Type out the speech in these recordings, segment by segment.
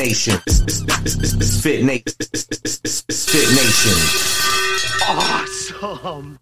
Nation. Misfit Nation. Misfit Nation. Awesome.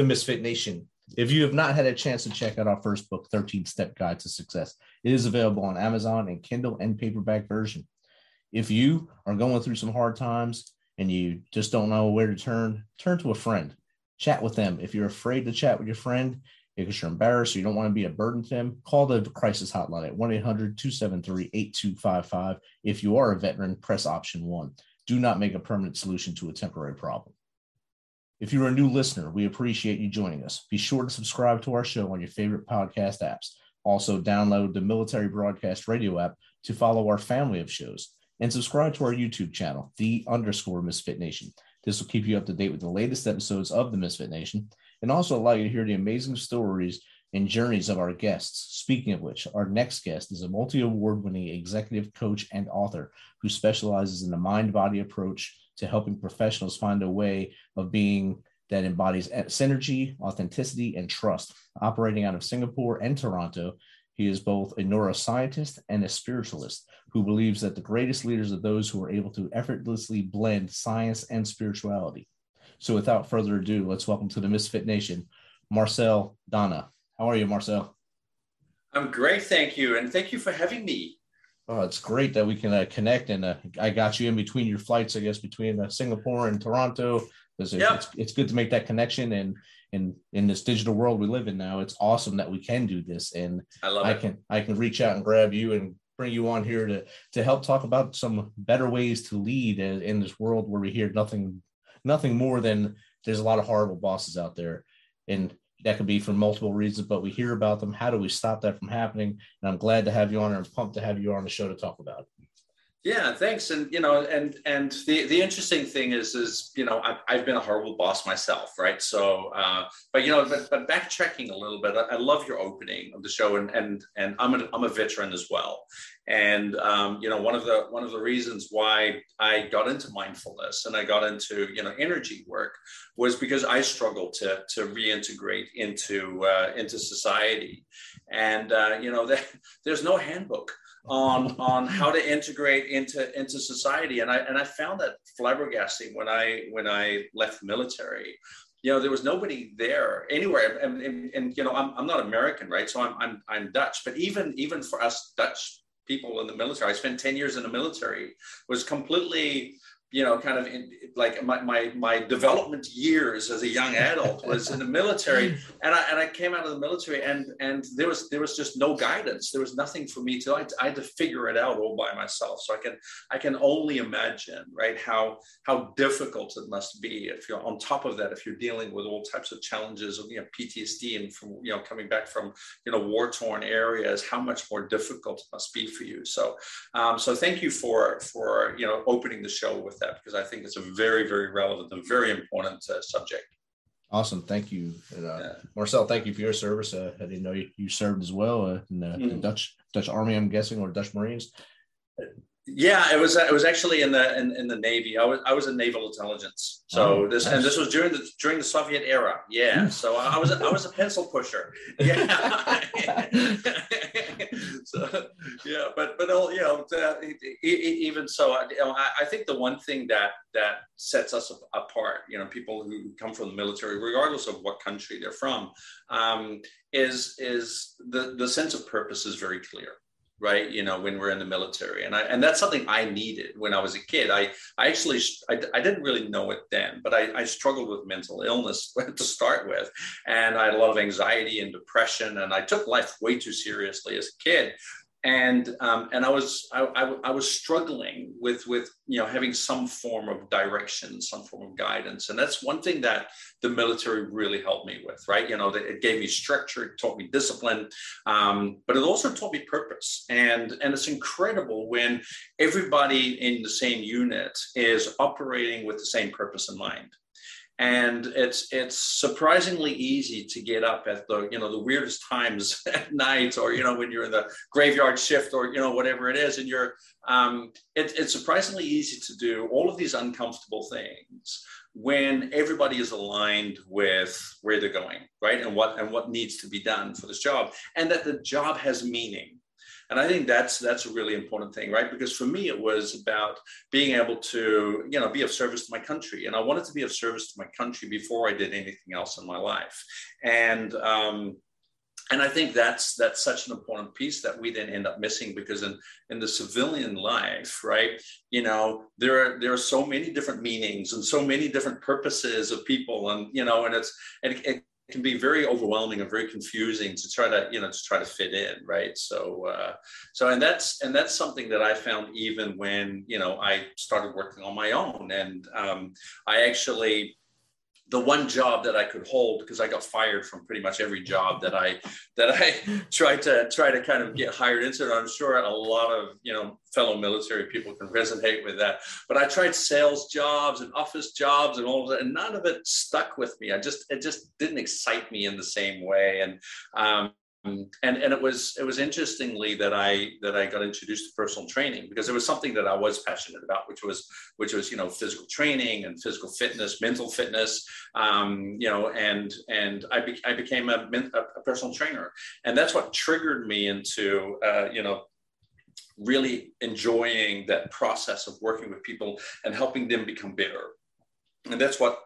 The Misfit Nation. If you have not had a chance to check out our first book, 13 Step Guide to Success, it is available on Amazon and Kindle and paperback version. If you are going through some hard times and you just don't know where to turn, turn to a friend. Chat with them. If you're afraid to chat with your friend because you're embarrassed or you don't want to be a burden to them, call the crisis hotline at 1 800 273 8255. If you are a veteran, press option one. Do not make a permanent solution to a temporary problem. If you're a new listener, we appreciate you joining us. Be sure to subscribe to our show on your favorite podcast apps. Also, download the Military Broadcast Radio app to follow our family of shows and subscribe to our YouTube channel, the underscore Misfit Nation. This will keep you up to date with the latest episodes of the Misfit Nation and also allow you to hear the amazing stories and journeys of our guests. Speaking of which, our next guest is a multi award winning executive coach and author who specializes in the mind body approach to helping professionals find a way of being that embodies synergy, authenticity, and trust. Operating out of Singapore and Toronto, he is both a neuroscientist and a spiritualist who believes that the greatest leaders are those who are able to effortlessly blend science and spirituality. So, without further ado, let's welcome to the Misfit Nation, Marcel Daane. How are you, Marcel? I'm great, thank you, and thank you for having me. Oh, it's great that we can uh, connect, and uh, I got you in between your flights, I guess, between uh, Singapore and Toronto. Because yep. it's, it's good to make that connection and in in this digital world we live in now it's awesome that we can do this and i love i can i can reach out and grab you and bring you on here to to help talk about some better ways to lead in this world where we hear nothing nothing more than there's a lot of horrible bosses out there. And that could be for multiple reasons but we hear about them. How do we stop that from happening? And i'm glad to have you on and pumped to have you on the show to talk about it yeah, thanks. And you know, and and the the interesting thing is, is you know, I've, I've been a horrible boss myself, right? So, uh, but you know, but, but backtracking a little bit, I, I love your opening of the show, and and and I'm a I'm a veteran as well, and um, you know, one of the one of the reasons why I got into mindfulness and I got into you know energy work was because I struggled to to reintegrate into uh, into society, and uh, you know, there, there's no handbook on on how to integrate into into society. And i and i found that flabbergasting when i when i left military. You know there was nobody there anywhere. And, and, and you know I'm, I'm not american right? So I'm, I'm i'm dutch. But even even for us dutch people in the military i spent 10 years in the military was completely you know, kind of in, like my, my, my development years as a young adult was in the military. And I, and I came out of the military and, and there was, there was just no guidance. There was nothing for me to, I, I had to figure it out all by myself. So I can, I can only imagine, right. How, how difficult it must be if you're on top of that, if you're dealing with all types of challenges of, you know, PTSD and from, you know, coming back from, you know, war torn areas, how much more difficult it must be for you. So, um, so thank you for, for, you know, opening the show with that because I think it's a very, very relevant and very important uh, subject. Awesome, thank you, and, uh, yeah. Marcel. Thank you for your service. Uh, I didn't know you, you served as well uh, in the, mm. the, Dutch Dutch Army, I'm guessing, or Dutch Marines. Yeah, it was. It was actually in the in, in the Navy. I was I was in naval intelligence. So oh, this nice. and this was during the during the Soviet era. Yeah. Mm. So I was a, I was a pencil pusher. Yeah. yeah, but but you know even so, I think the one thing that that sets us apart, you know, people who come from the military, regardless of what country they're from, um, is is the the sense of purpose is very clear right you know when we're in the military. And I, and that's something i needed when i was a kid. I i actually i, I didn't really know it then but I, I struggled with mental illness to start with. And i had a lot of anxiety and depression and i took life way too seriously as a kid and um, and I was I, I, I, was struggling with with you know having some form of direction, some form of guidance, and that's one thing that the military really helped me with, right? You know, it gave me structure, it taught me discipline, um, but it also taught me purpose, and and it's incredible when everybody in the same unit is operating with the same purpose in mind and it's it's surprisingly easy to get up at the you know the weirdest times at night or you know when you're in the graveyard shift or you know whatever it is. And you're um, it, it's surprisingly easy to do all of these uncomfortable things when everybody is aligned with where they're going right? And what and what needs to be done for this job. And that the job has meaning and i think that's that's a really important thing right because for me it was about being able to you know be of service to my country and i wanted to be of service to my country before i did anything else in my life and um, and I think that's that's such an important piece that we then end up missing because in in the civilian life, right? You know, there are there are so many different meanings and so many different purposes of people, and you know, and it's and it, can be very overwhelming and very confusing to try to you know to try to fit in right? So uh, so and that's and that's something that i found even when you know i started working on my own. And um, i actually the one job that I could hold because I got fired from pretty much every job that I that I tried to try to kind of get hired into. And I'm sure a lot of you know fellow military people can resonate with that. But I tried sales jobs and office jobs and all of that, and none of it stuck with me. I just it just didn't excite me in the same way. And um, and and it was it was interestingly that I that I got introduced to personal training because it was something that I was passionate about, which was which was you know physical training and physical fitness, mental fitness, um, you know, and and I, be, I became a, a personal trainer, and that's what triggered me into uh, you know really enjoying that process of working with people and helping them become better. And that's what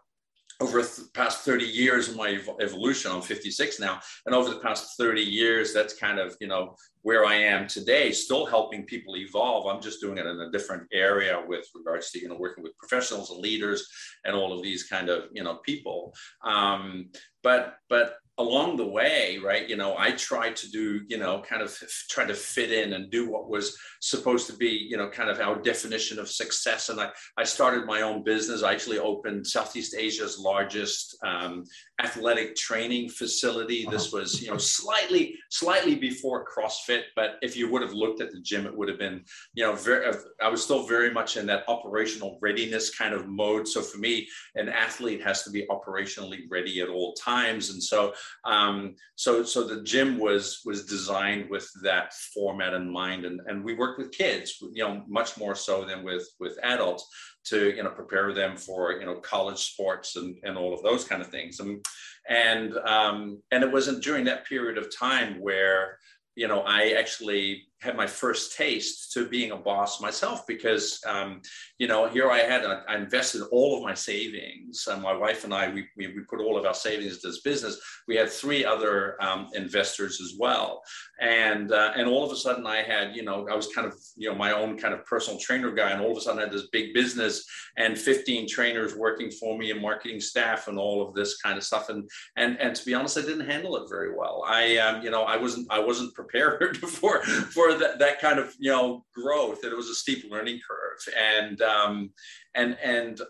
over the past 30 years of my evolution i'm 56 now and over the past 30 years that's kind of you know where i am today still helping people evolve. I'm just doing it in a different area with regards to you know working with professionals and leaders and all of these kind of you know people. Um, but but along the way, right, you know, I tried to do, you know, kind of try to fit in and do what was supposed to be, you know, kind of our definition of success. And I, I started my own business. I actually opened Southeast Asia's largest um, athletic training facility. This uh-huh. was, you know, slightly, slightly before CrossFit, but if you would have looked at the gym, it would have been, you know, very, I was still very much in that operational readiness kind of mode. So for me, an athlete has to be operationally ready at all times. And so um, so, so the gym was was designed with that format in mind, and, and we worked with kids, you know, much more so than with with adults to you know prepare them for you know college sports and, and all of those kind of things. And and um, and it wasn't during that period of time where you know I actually had my first taste to being a boss myself because um, you know here i had I invested all of my savings. And my wife and i we, we, we, put all of our savings into this business. We had three other um, investors as well. And uh, and all of a sudden i had you know i was kind of you know my own kind of personal trainer guy. And all of a sudden i had this big business and 15 trainers working for me and marketing staff and all of this kind of stuff. And and and to be honest i didn't handle it very well. I um, you know i wasn't i wasn't prepared for for that, that kind of you know growth. That it was a steep learning curve, and um, and and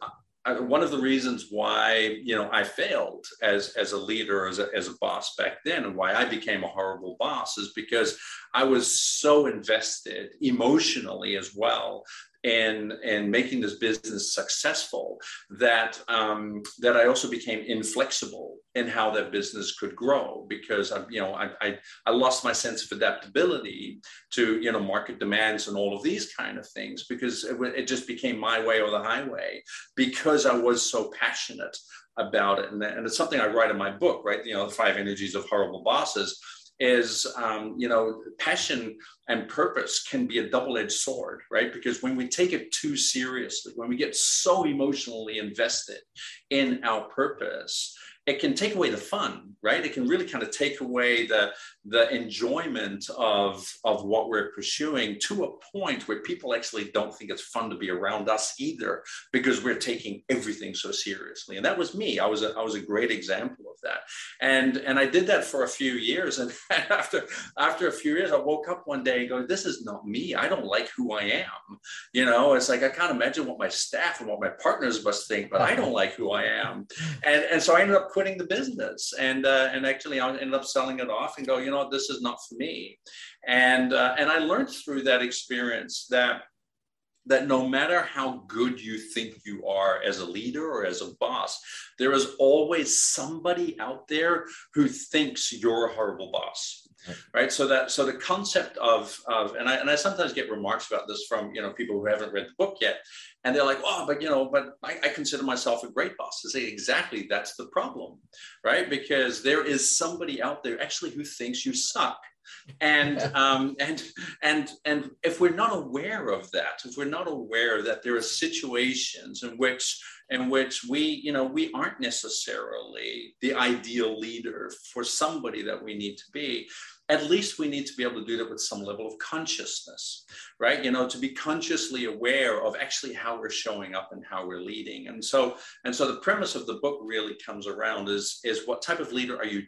I, one of the reasons why you know I failed as as a leader as a, as a boss back then, and why I became a horrible boss is because I was so invested emotionally as well and and making this business successful that um, that I also became inflexible in how that business could grow because I you know I, I, I lost my sense of adaptability to you know market demands and all of these kind of things because it, it just became my way or the highway because I was so passionate about it. And, and it's something I write in my book right? You know the five energies of horrible bosses is um, you know passion and purpose can be a double-edged sword right? Because when we take it too seriously when we get so emotionally invested in our purpose it can take away the fun, right? It can really kind of take away the the enjoyment of of what we're pursuing to a point where people actually don't think it's fun to be around us either because we're taking everything so seriously. And that was me. I was a, I was a great example of that. And and I did that for a few years. And after after a few years, I woke up one day and go, "This is not me. I don't like who I am." You know, it's like I can't imagine what my staff and what my partners must think, but I don't like who I am. And and so I ended up quitting the business. And uh, and actually I ended up selling it off and go you know this is not for me. And uh, and I learned through that experience that that no matter how good you think you are as a leader or as a boss, there is always somebody out there who thinks you're a horrible boss right? So that so the concept of of and I, and I sometimes get remarks about this from you know people who haven't read the book yet. And they're like oh but you know but I, I consider myself a great boss. To say exactly that's the problem. Right? Because there is somebody out there actually who thinks you suck. And um, and and and if we're not aware of that if we're not aware that there are situations in which in which we you know we aren't necessarily the ideal leader for somebody that we need to be at least we need to be able to do that with some level of consciousness, right? You know, to be consciously aware of actually how we're showing up and how we're leading. And so, and so the premise of the book really comes around is, is what type of leader are you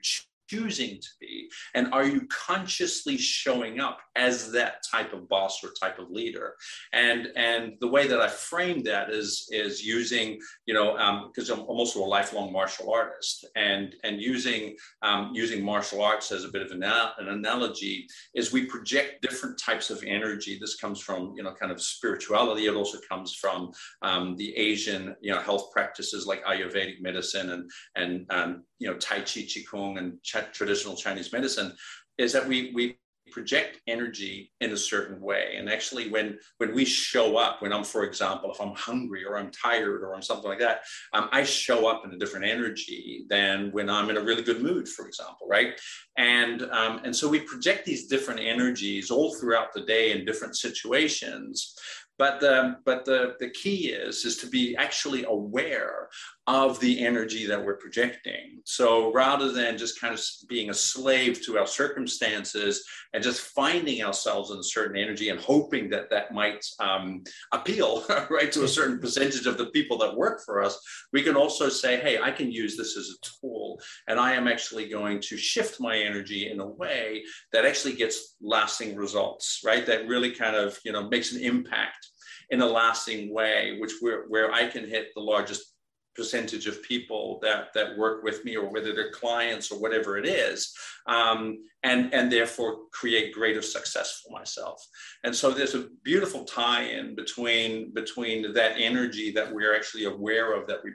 choosing to be? And are you consciously showing up as that type of boss or type of leader? And and the way that I frame that is is using, you know, because um, I'm, also a lifelong martial artist, and and using um, using martial arts as a bit of an, an analogy is we project different types of energy. This comes from you know kind of spirituality. It also comes from um, the Asian you know health practices like Ayurvedic medicine and and um, you know Tai Chi Qigong and traditional Chinese medicine, is that we we project energy in a certain way. And actually when when we show up when i'm for example if i'm hungry or i'm tired or i'm something like that um, i show up in a different energy than when i'm in a really good mood for example right? And um, and so we project these different energies all throughout the day in different situations. But the but the the key is is to be actually aware of the energy that we're projecting. So rather than just kind of being a slave to our circumstances and just finding ourselves in a certain energy and hoping that that might um, appeal right to a certain percentage of the people that work for us we can also say hey i can use this as a tool and i am actually going to shift my energy in a way that actually gets lasting results right? That really kind of you know makes an impact in a lasting way, which where, where I can hit the largest percentage of people that that work with me or whether they're clients or whatever it is um, and and therefore create greater success for myself. And so there's a beautiful tie-in between between that energy that we're actually aware of that we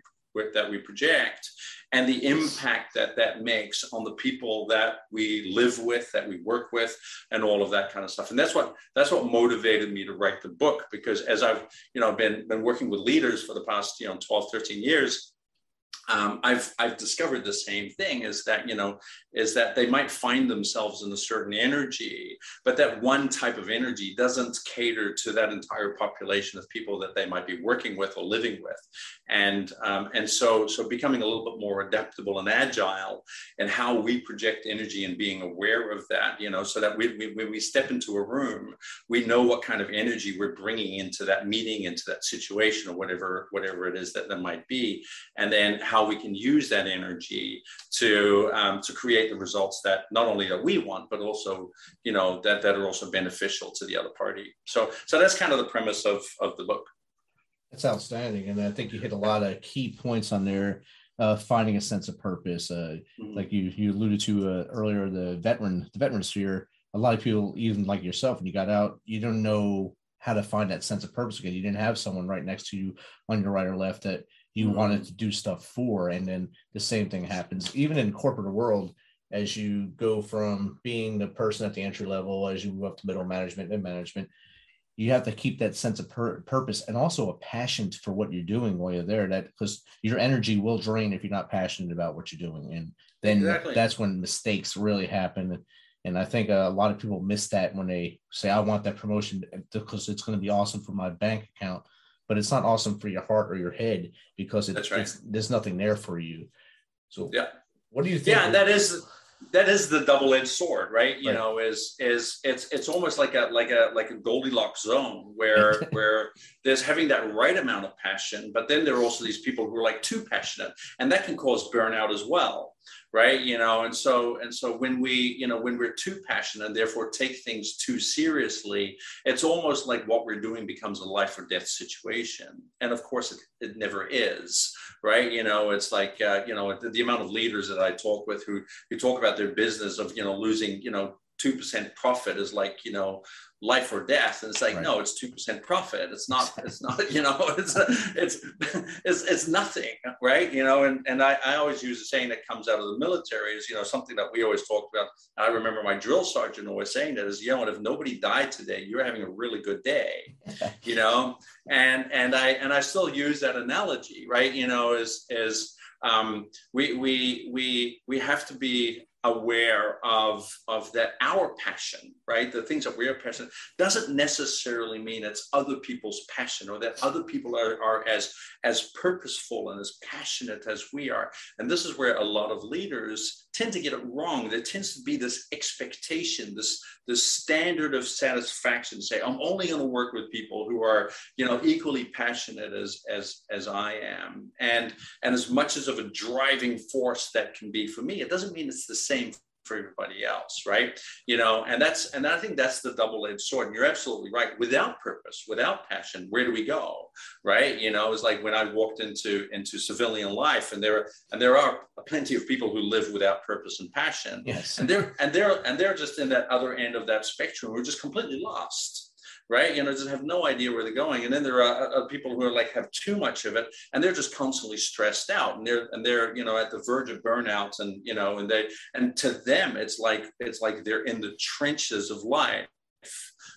that we project and the impact that that makes on the people that we live with that we work with and all of that kind of stuff. And that's what that's what motivated me to write the book because as i've you know been been working with leaders for the past you know 12 13 years um, I've I've discovered the same thing is that you know is that they might find themselves in a certain energy, but that one type of energy doesn't cater to that entire population of people that they might be working with or living with, and um, and so so becoming a little bit more adaptable and agile and how we project energy and being aware of that, you know, so that we, we when we step into a room, we know what kind of energy we're bringing into that meeting, into that situation, or whatever whatever it is that that might be, and then how we can use that energy to um, to create the results that not only that we want, but also you know that that are also beneficial to the other party. So so that's kind of the premise of of the book. That's outstanding, and I think you hit a lot of key points on there. Uh, finding a sense of purpose, uh, mm-hmm. like you you alluded to uh, earlier, the veteran the veteran sphere. A lot of people, even like yourself, when you got out, you don't know how to find that sense of purpose again. You didn't have someone right next to you on your right or left that you mm-hmm. wanted to do stuff for and then the same thing happens even in corporate world as you go from being the person at the entry level as you move up to middle management and management you have to keep that sense of pur- purpose and also a passion for what you're doing while you're there that because your energy will drain if you're not passionate about what you're doing and then exactly. that's when mistakes really happen and i think a lot of people miss that when they say i want that promotion because it's going to be awesome for my bank account but it's not awesome for your heart or your head because it, right. it's there's nothing there for you. So yeah, what do you think? Yeah, that is that is the double-edged sword, right? You right. know, is is it's it's almost like a like a like a Goldilocks zone where where there's having that right amount of passion, but then there are also these people who are like too passionate, and that can cause burnout as well right? You know and so and so when we you know when we're too passionate and therefore take things too seriously it's almost like what we're doing becomes a life or death situation. And of course it, it never is right? You know it's like uh, you know the, the amount of leaders that i talk with who who talk about their business of you know losing you know 2% profit is like you know life or death. And it's like right. no it's 2% profit. It's not it's not you know it's it's it's, it's nothing right? You know and and I, I always use a saying that comes out of the military is you know something that we always talked about. I remember my drill sergeant always saying that is you know if nobody died today you're having a really good day you know? And and i and i still use that analogy right? You know is is um, we we we we have to be aware of of that our passion right? The things that we're passionate doesn't necessarily mean it's other people's passion or that other people are, are as as purposeful and as passionate as we are. And this is where a lot of leaders tend to get it wrong. There tends to be this expectation this this standard of satisfaction say i'm only going to work with people who are you know equally passionate as as as i am. And and as much as of a driving force that can be for me it doesn't mean it's the same for everybody else right? You know and that's and i think that's the double-edged sword and you're absolutely right. Without purpose without passion where do we go right? You know it's like when i walked into into civilian life and there are and there are plenty of people who live without purpose and passion. Yes. And they're and they're and they're just in that other end of that spectrum we're just completely lost right? You know, just have no idea where they're going. And then there are uh, uh, people who are like have too much of it, and they're just constantly stressed out, and they're and they're you know at the verge of burnouts, and you know, and they and to them it's like it's like they're in the trenches of life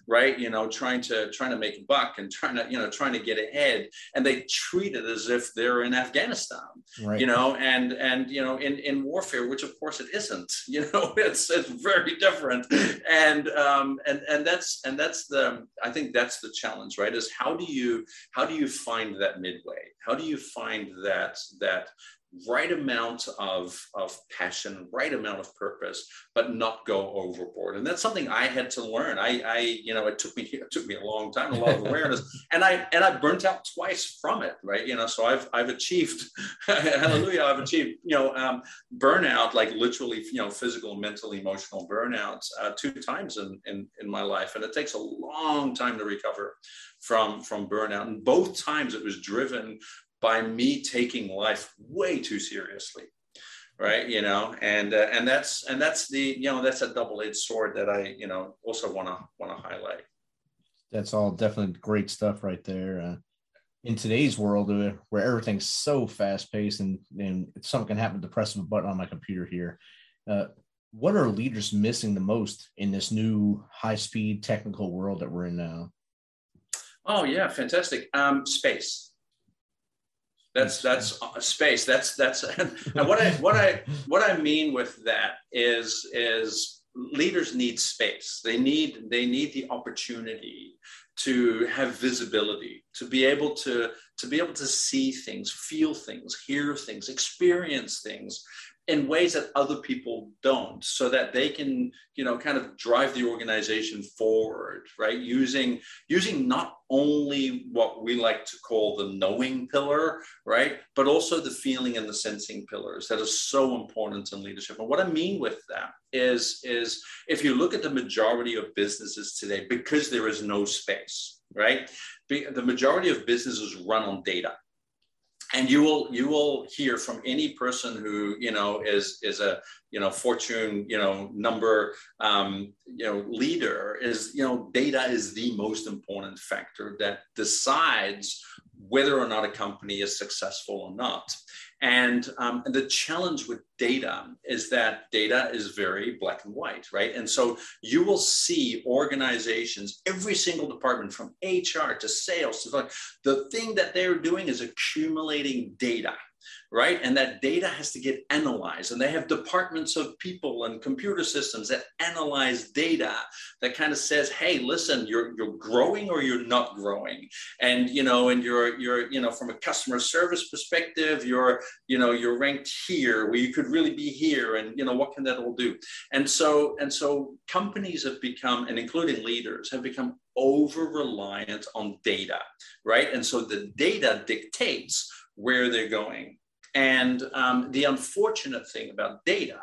right? You know trying to trying to make a buck and trying to you know trying to get ahead. And they treat it as if they're in afghanistan right. you know and and you know in in warfare which of course it isn't you know it's it's very different. And um and and that's and that's the i think that's the challenge right is how do you how do you find that midway? How do you find that that right amount of, of passion, right amount of purpose, but not go overboard. And that's something I had to learn. I, I, you know, it took me it took me a long time, a lot of awareness, and I and I burnt out twice from it, right? You know, so I've I've achieved, hallelujah, I've achieved, you know, um, burnout, like literally, you know, physical, mental, emotional burnouts uh, two times in, in in my life, and it takes a long time to recover from from burnout. And both times it was driven by me taking life way too seriously right? You know and uh, and that's and that's the you know that's a double-edged sword that i you know also want to want to highlight. That's all definitely great stuff right there uh, in today's world uh, where everything's so fast paced and and something can happen to press of a button on my computer here. Uh, what are leaders missing the most in this new high speed technical world that we're in now? Oh yeah fantastic. Um, space that's that's space. That's that's and what I what I what I mean with that is is leaders need space. They need they need the opportunity to have visibility, to be able to to be able to see things, feel things, hear things, experience things in ways that other people don't so that they can you know kind of drive the organization forward right? Using using not only what we like to call the knowing pillar right? But also the feeling and the sensing pillars that are so important in leadership. And what i mean with that is is if you look at the majority of businesses today because there is no space right? The majority of businesses run on data and you will you will hear from any person who you know is is a you know fortune you know number um, you know leader is you know data is the most important factor that decides whether or not a company is successful or not and, um, and the challenge with data is that data is very black and white, right? And so you will see organizations, every single department from HR to sales to like the thing that they're doing is accumulating data right? And that data has to get analyzed. And they have departments of people and computer systems that analyze data that kind of says, hey, listen, you're you're growing or you're not growing. And you know, and you're you're, you know, from a customer service perspective, you're, you know, you're ranked here where you could really be here. And you know, what can that all do? And so, and so companies have become, and including leaders, have become over reliant on data, right? And so the data dictates where they're going. And um, the unfortunate thing about data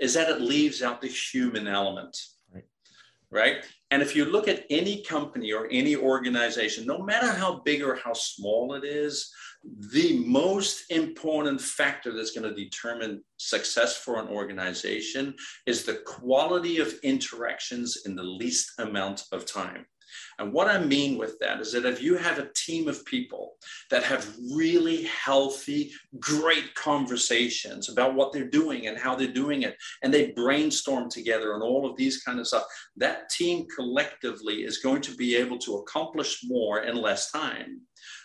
is that it leaves out the human element. Right. right. And if you look at any company or any organization, no matter how big or how small it is, the most important factor that's going to determine success for an organization is the quality of interactions in the least amount of time. And what I mean with that is that if you have a team of people that have really healthy, great conversations about what they're doing and how they're doing it, and they brainstorm together and all of these kind of stuff, that team collectively is going to be able to accomplish more in less time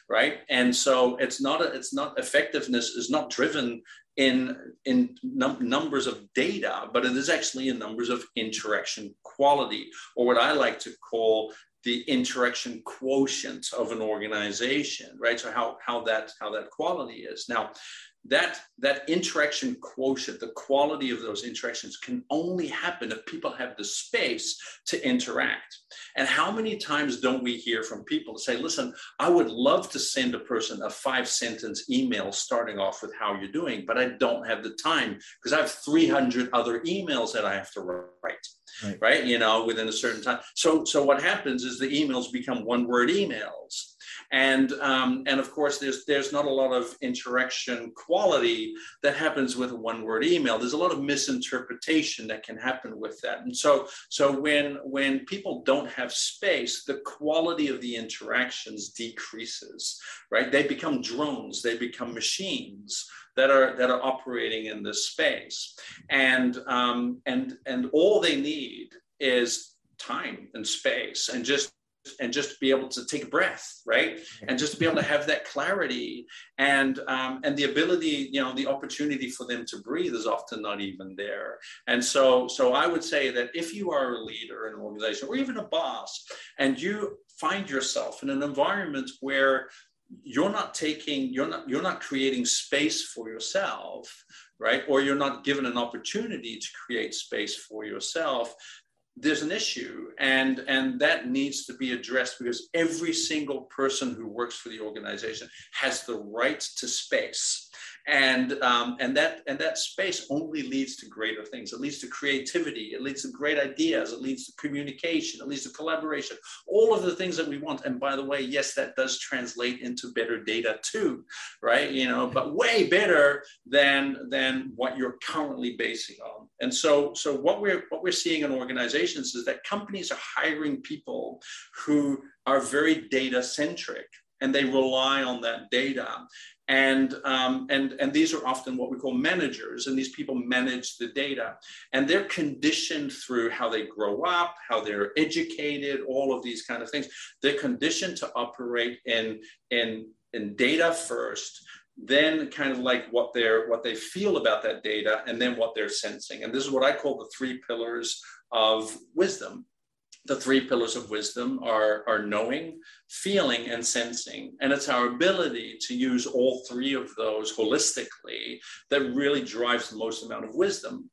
right? And so it's not a, it's not effectiveness is not driven in in num- numbers of data but it is actually in numbers of interaction quality or what i like to call the interaction quotient of an organization, right? So how how that how that quality is now. That that interaction quotient, the quality of those interactions, can only happen if people have the space to interact. And how many times don't we hear from people say, "Listen, I would love to send a person a five sentence email starting off with how you're doing, but I don't have the time because I have 300 other emails that I have to write." right. right. You know, within a certain time. So, so what happens is the emails become one word emails. And um, and of course there's there's not a lot of interaction quality that happens with a one word email. There's a lot of misinterpretation that can happen with that. And so so when when people don't have space the quality of the interactions decreases right? They become drones. They become machines that are that are operating in this space. And um, and and all they need is time and space and just and just be able to take a breath right? And just to be able to have that clarity. And um, and the ability you know the opportunity for them to breathe is often not even there. And so so i would say that if you are a leader in an organization or even a boss and you find yourself in an environment where you're not taking you're not you're not creating space for yourself right? Or you're not given an opportunity to create space for yourself there's an issue and and that needs to be addressed because every single person who works for the organization has the right to space and um, and that and that space only leads to greater things. It leads to creativity. It leads to great ideas. It leads to communication. It leads to collaboration. All of the things that we want. And by the way, yes, that does translate into better data too, right? You know, but way better than than what you're currently basing on. And so so what we're what we're seeing in organizations is that companies are hiring people who are very data centric and they rely on that data and, um, and, and these are often what we call managers, and these people manage the data. And they're conditioned through how they grow up, how they're educated, all of these kind of things. They're conditioned to operate in, in, in data first, then kind of like what they're what they feel about that data and then what they're sensing and this is what i call the three pillars of wisdom the three pillars of wisdom are, are knowing, feeling, and sensing. And it's our ability to use all three of those holistically that really drives the most amount of wisdom.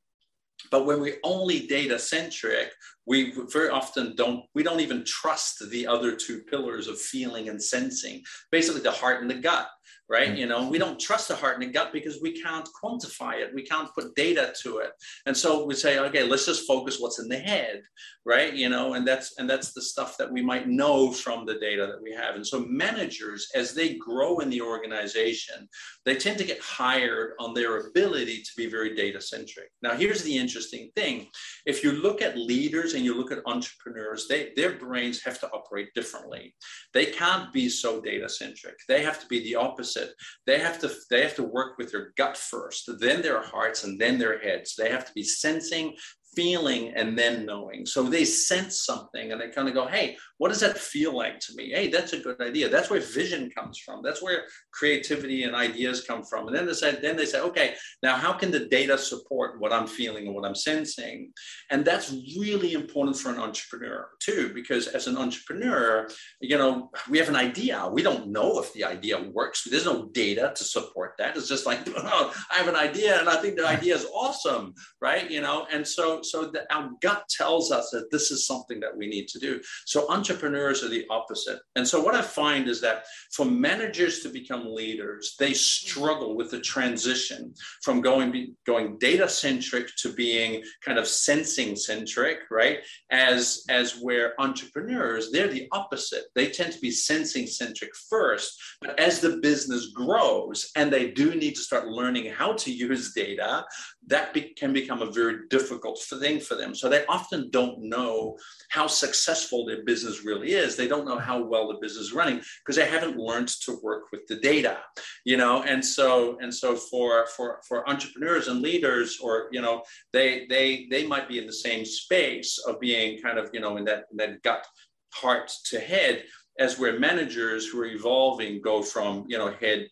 But when we're only data centric, we very often don't, we don't even trust the other two pillars of feeling and sensing, basically the heart and the gut right? Mm. You know, we don't trust the heart and the gut because we can't quantify it. We can't put data to it. And so we say, okay, let's just focus what's in the head, right? You know, and that's and that's the stuff that we might know from the data that we have. And so managers, as they grow in the organization, they tend to get hired on their ability to be very data centric. Now, here's the interesting thing. If you look at leaders and you look at entrepreneurs, they their brains have to operate differently. They can't be so data centric. They have to be the opposite opposite. They have to they have to work with their gut first, then their hearts, and then their heads. They have to be sensing, feeling and then knowing. So they sense something and they kind of go, hey, what does that feel like to me? Hey, that's a good idea. That's where vision comes from. That's where creativity and ideas come from. And then they say, then they say, okay, now how can the data support what I'm feeling and what I'm sensing? And that's really important for an entrepreneur too, because as an entrepreneur, you know, we have an idea. We don't know if the idea works. There's no data to support that. It's just like, oh, I have an idea and I think the idea is awesome, right? You know, and so so that our gut tells us that this is something that we need to do. So entrepreneurs are the opposite. And so what i find is that for managers to become leaders they struggle with the transition from going going data centric to being kind of sensing centric right? As as where entrepreneurs they're the opposite. They tend to be sensing centric first but as the business grows and they do need to start learning how to use data that be, can become a very difficult thing for them. So they often don't know how successful their business really is. They don't know how well the business is running because they haven't learned to work with the data, you know. And so and so for for for entrepreneurs and leaders, or you know, they they they might be in the same space of being kind of you know in that in that gut heart to head as where managers who are evolving go from you know head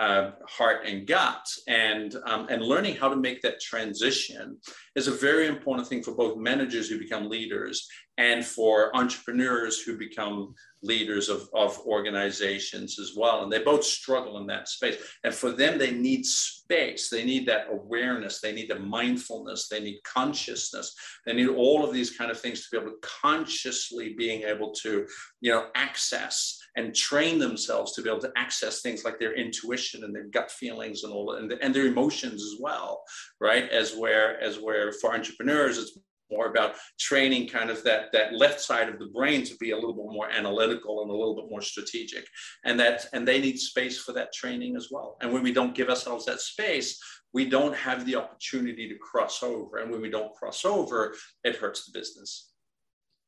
uh, heart and gut. And um, and learning how to make that transition is a very important thing for both managers who become leaders and for entrepreneurs who become leaders of, of organizations as well. And they both struggle in that space. And for them, they need space. They need that awareness. They need the mindfulness. They need consciousness. They need all of these kind of things to be able to consciously being able to, you know, access and train themselves to be able to access things like their intuition and their gut feelings and all and, and their emotions as well, right? As where, as where for entrepreneurs, it's more about training kind of that that left side of the brain to be a little bit more analytical and a little bit more strategic. And that and they need space for that training as well. And when we don't give ourselves that space we don't have the opportunity to cross over. And when we don't cross over it hurts the business.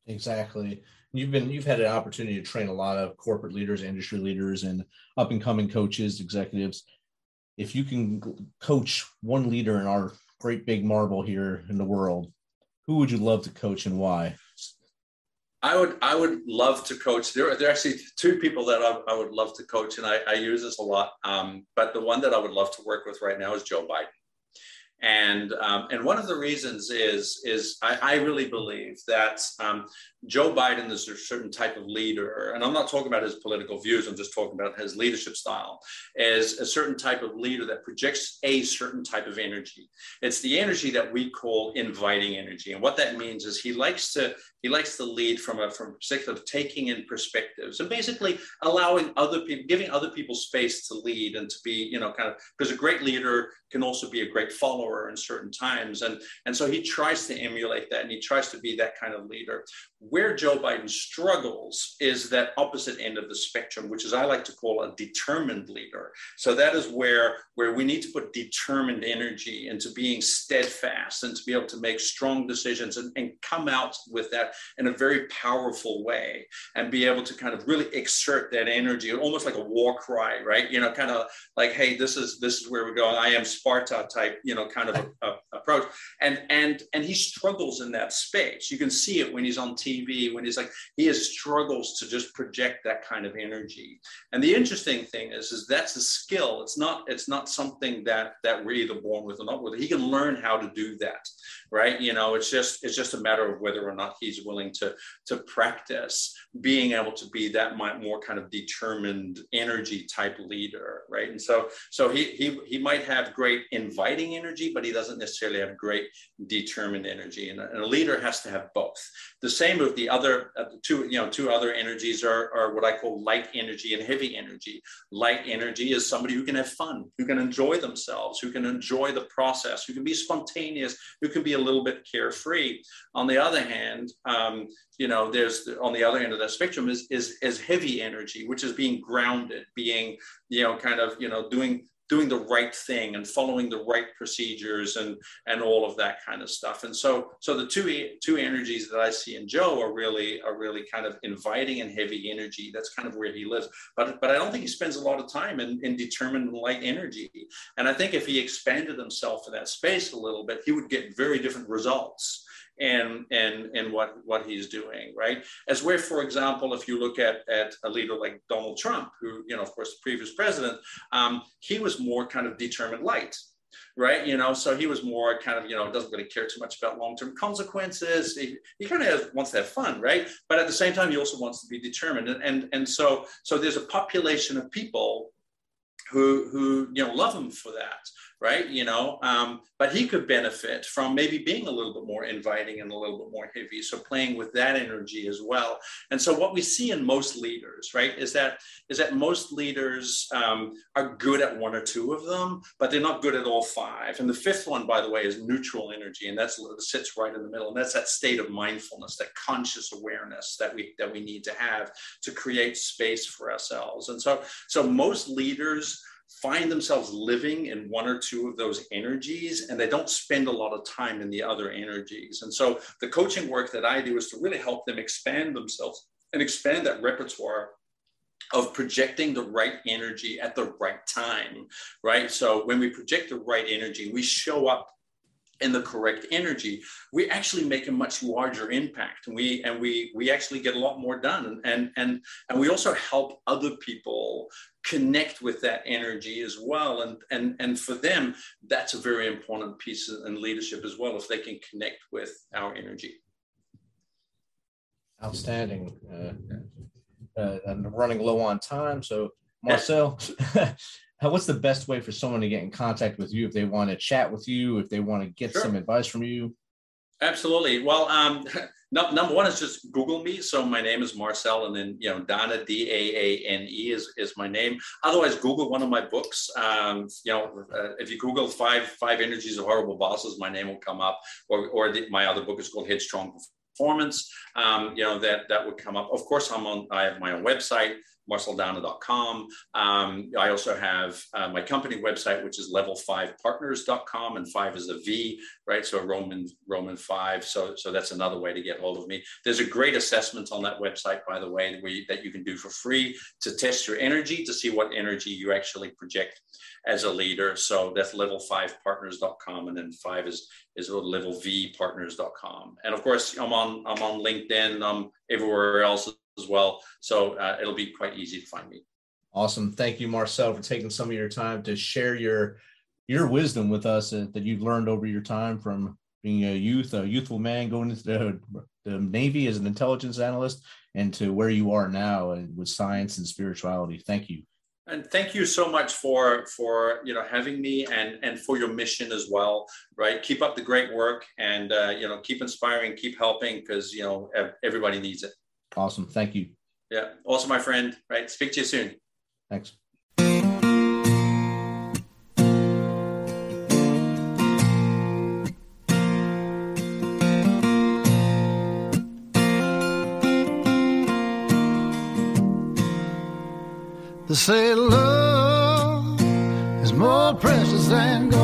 Exactly. You've been you've had an opportunity to train a lot of corporate leaders industry leaders and up and coming coaches executives. If you can coach one leader in our great big marble here in the world who would you love to coach and why I would I would love to coach. There, are, there are actually two people that I, I would love to coach, and I, I use this a lot. Um, but the one that I would love to work with right now is Joe Biden. And um, and one of the reasons is is I, I really believe that um, Joe Biden is a certain type of leader, and I'm not talking about his political views. I'm just talking about his leadership style. as a certain type of leader that projects a certain type of energy. It's the energy that we call inviting energy, and what that means is he likes to he likes to lead from a from perspective of taking in perspectives and basically allowing other people, giving other people space to lead and to be, you know, kind of because a great leader can also be a great follower in certain times, and and so he tries to emulate that and he tries to be that kind of leader. Where Joe Biden struggles is that opposite end of the spectrum, which is I like to call a determined leader. So that is where where we need to put determined energy into being steadfast and to be able to make strong decisions and, and come out with that in a very powerful way and be able to kind of really exert that energy, almost like a war cry, right? You know, kind of like, hey, this is this is where we're going. I am Sparta type, you know, kind of a, a approach. And and and he struggles in that space. You can see it when he's on TV, when he's like he has struggles to just project that kind of energy. And the interesting thing is, is that's a skill. It's not it's not something that that we're either born with or not with. He can learn how to do that, right? You know, it's just it's just a matter of whether or not he's willing to to practice being able to be that more kind of determined energy type leader, right? And so so he he he might have great inviting energy, but he doesn't necessarily have great determined energy. And a, and a leader has to have both. The same with the other uh, two, you know, two other energies are, are what I call light energy and heavy energy. Light energy is somebody who can have fun, who can enjoy themselves, who can enjoy the process, who can be spontaneous, who can be a little bit carefree. On the other hand, um, you know, there's on the other end of that spectrum is is is heavy energy, which is being grounded, being you know, kind of you know, doing doing the right thing and following the right procedures and and all of that kind of stuff. And so so the two two energies that i see in joe are really are really kind of inviting and heavy energy. That's kind of where he lives. But but i don't think he spends a lot of time in, in determined light energy. And i think if he expanded himself in that space a little bit he would get very different results and and and what what he's doing right? As where for example if you look at at a leader like donald trump who you know of course the previous president um, he was more kind of determined light right? You know so he was more kind of you know doesn't really care too much about long-term consequences. He, he kind of wants to have fun right? But at the same time he also wants to be determined. And and, and so so there's a population of people who who you know love him for that right? You know um, but he could benefit from maybe being a little bit more inviting and a little bit more heavy so playing with that energy as well. And so what we see in most leaders right is that is that most leaders um, are good at one or two of them but they're not good at all five. And the fifth one by the way is neutral energy and that's sits right in the middle and that's that state of mindfulness that conscious awareness that we that we need to have to create space for ourselves. And so so most leaders find themselves living in one or two of those energies and they don't spend a lot of time in the other energies. And so the coaching work that I do is to really help them expand themselves and expand that repertoire of projecting the right energy at the right time, right? So when we project the right energy, we show up in the correct energy, we actually make a much larger impact, and we and we we actually get a lot more done, and and and we also help other people connect with that energy as well, and and and for them, that's a very important piece in leadership as well. If they can connect with our energy. Outstanding. Uh, uh, I'm running low on time, so Marcel. what's the best way for someone to get in contact with you if they want to chat with you, if they want to get sure. some advice from you? Absolutely. Well, um, No, number one is just Google me. So my name is Marcel, and then you know Daane D A A N E is is my name. Otherwise, Google one of my books. Um, you know, uh, if you Google five five energies of horrible bosses, my name will come up. Or or the, my other book is called Headstrong Performance. Um, you know that that would come up. Of course, I'm on. I have my own website marceldaane.com. Um, I also have uh, my company website, which is level5partners.com, and five is a V, right? So Roman Roman five. So so that's another way to get hold of me. There's a great assessment on that website, by the way, where you, that you can do for free to test your energy to see what energy you actually project as a leader. So that's level5partners.com, and then five is is levelvpartners.com. And of course, I'm on I'm on LinkedIn. I'm everywhere else as well. So uh, it'll be quite easy to find me. Awesome. Thank you, Marcel, for taking some of your time to share your your wisdom with us uh, that you've learned over your time from being a youth, a youthful man going into the, the Navy as an intelligence analyst, and to where you are now with science and spirituality. Thank you. And thank you so much for for you know having me and and for your mission as well. Right, keep up the great work and uh, you know keep inspiring, keep helping because you know everybody needs it. Awesome. Thank you. Yeah. Also, my friend. Right. Speak to you soon. Thanks. They say love is more precious than gold.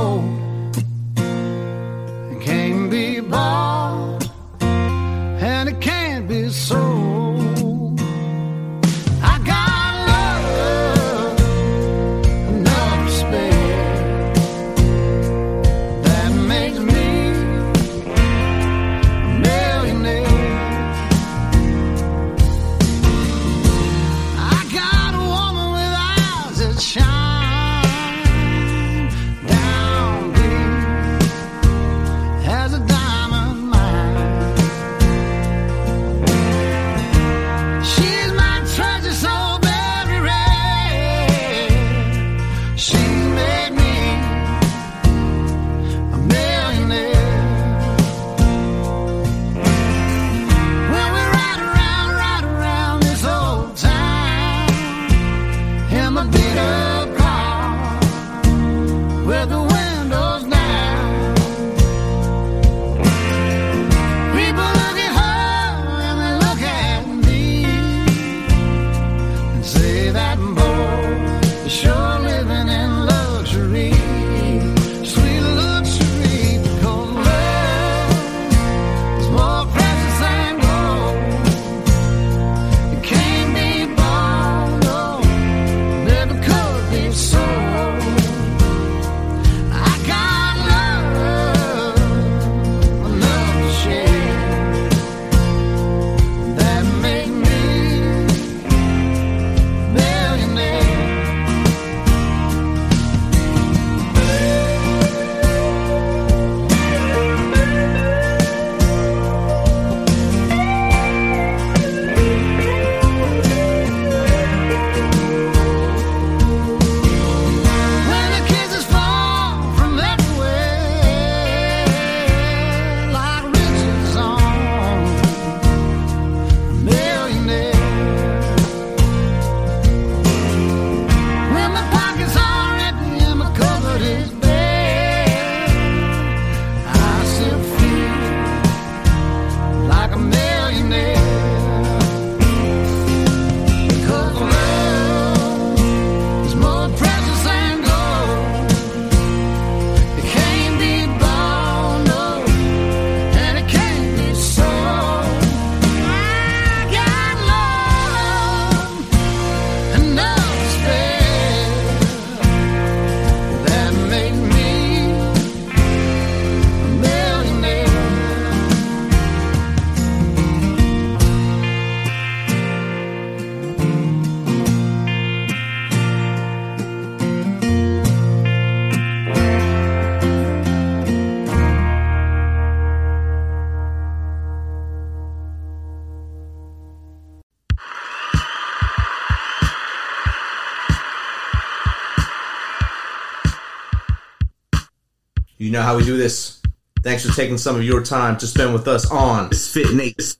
How we do this. Thanks for taking some of your time to spend with us on Fit Nation.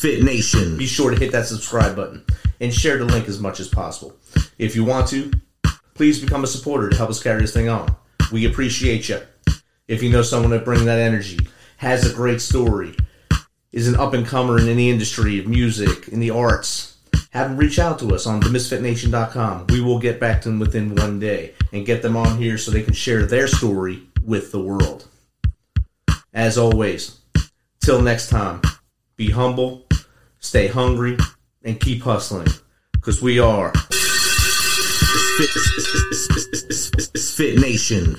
Fit Nation. Be sure to hit that subscribe button and share the link as much as possible. If you want to, please become a supporter to help us carry this thing on. We appreciate you. If you know someone that brings that energy, has a great story, is an up and comer in the industry of music, in the arts, have them reach out to us on themisfitnation.com. We will get back to them within one day and get them on here so they can share their story with the world. As always, till next time, be humble, stay hungry, and keep hustling. Because we are Fit Nation.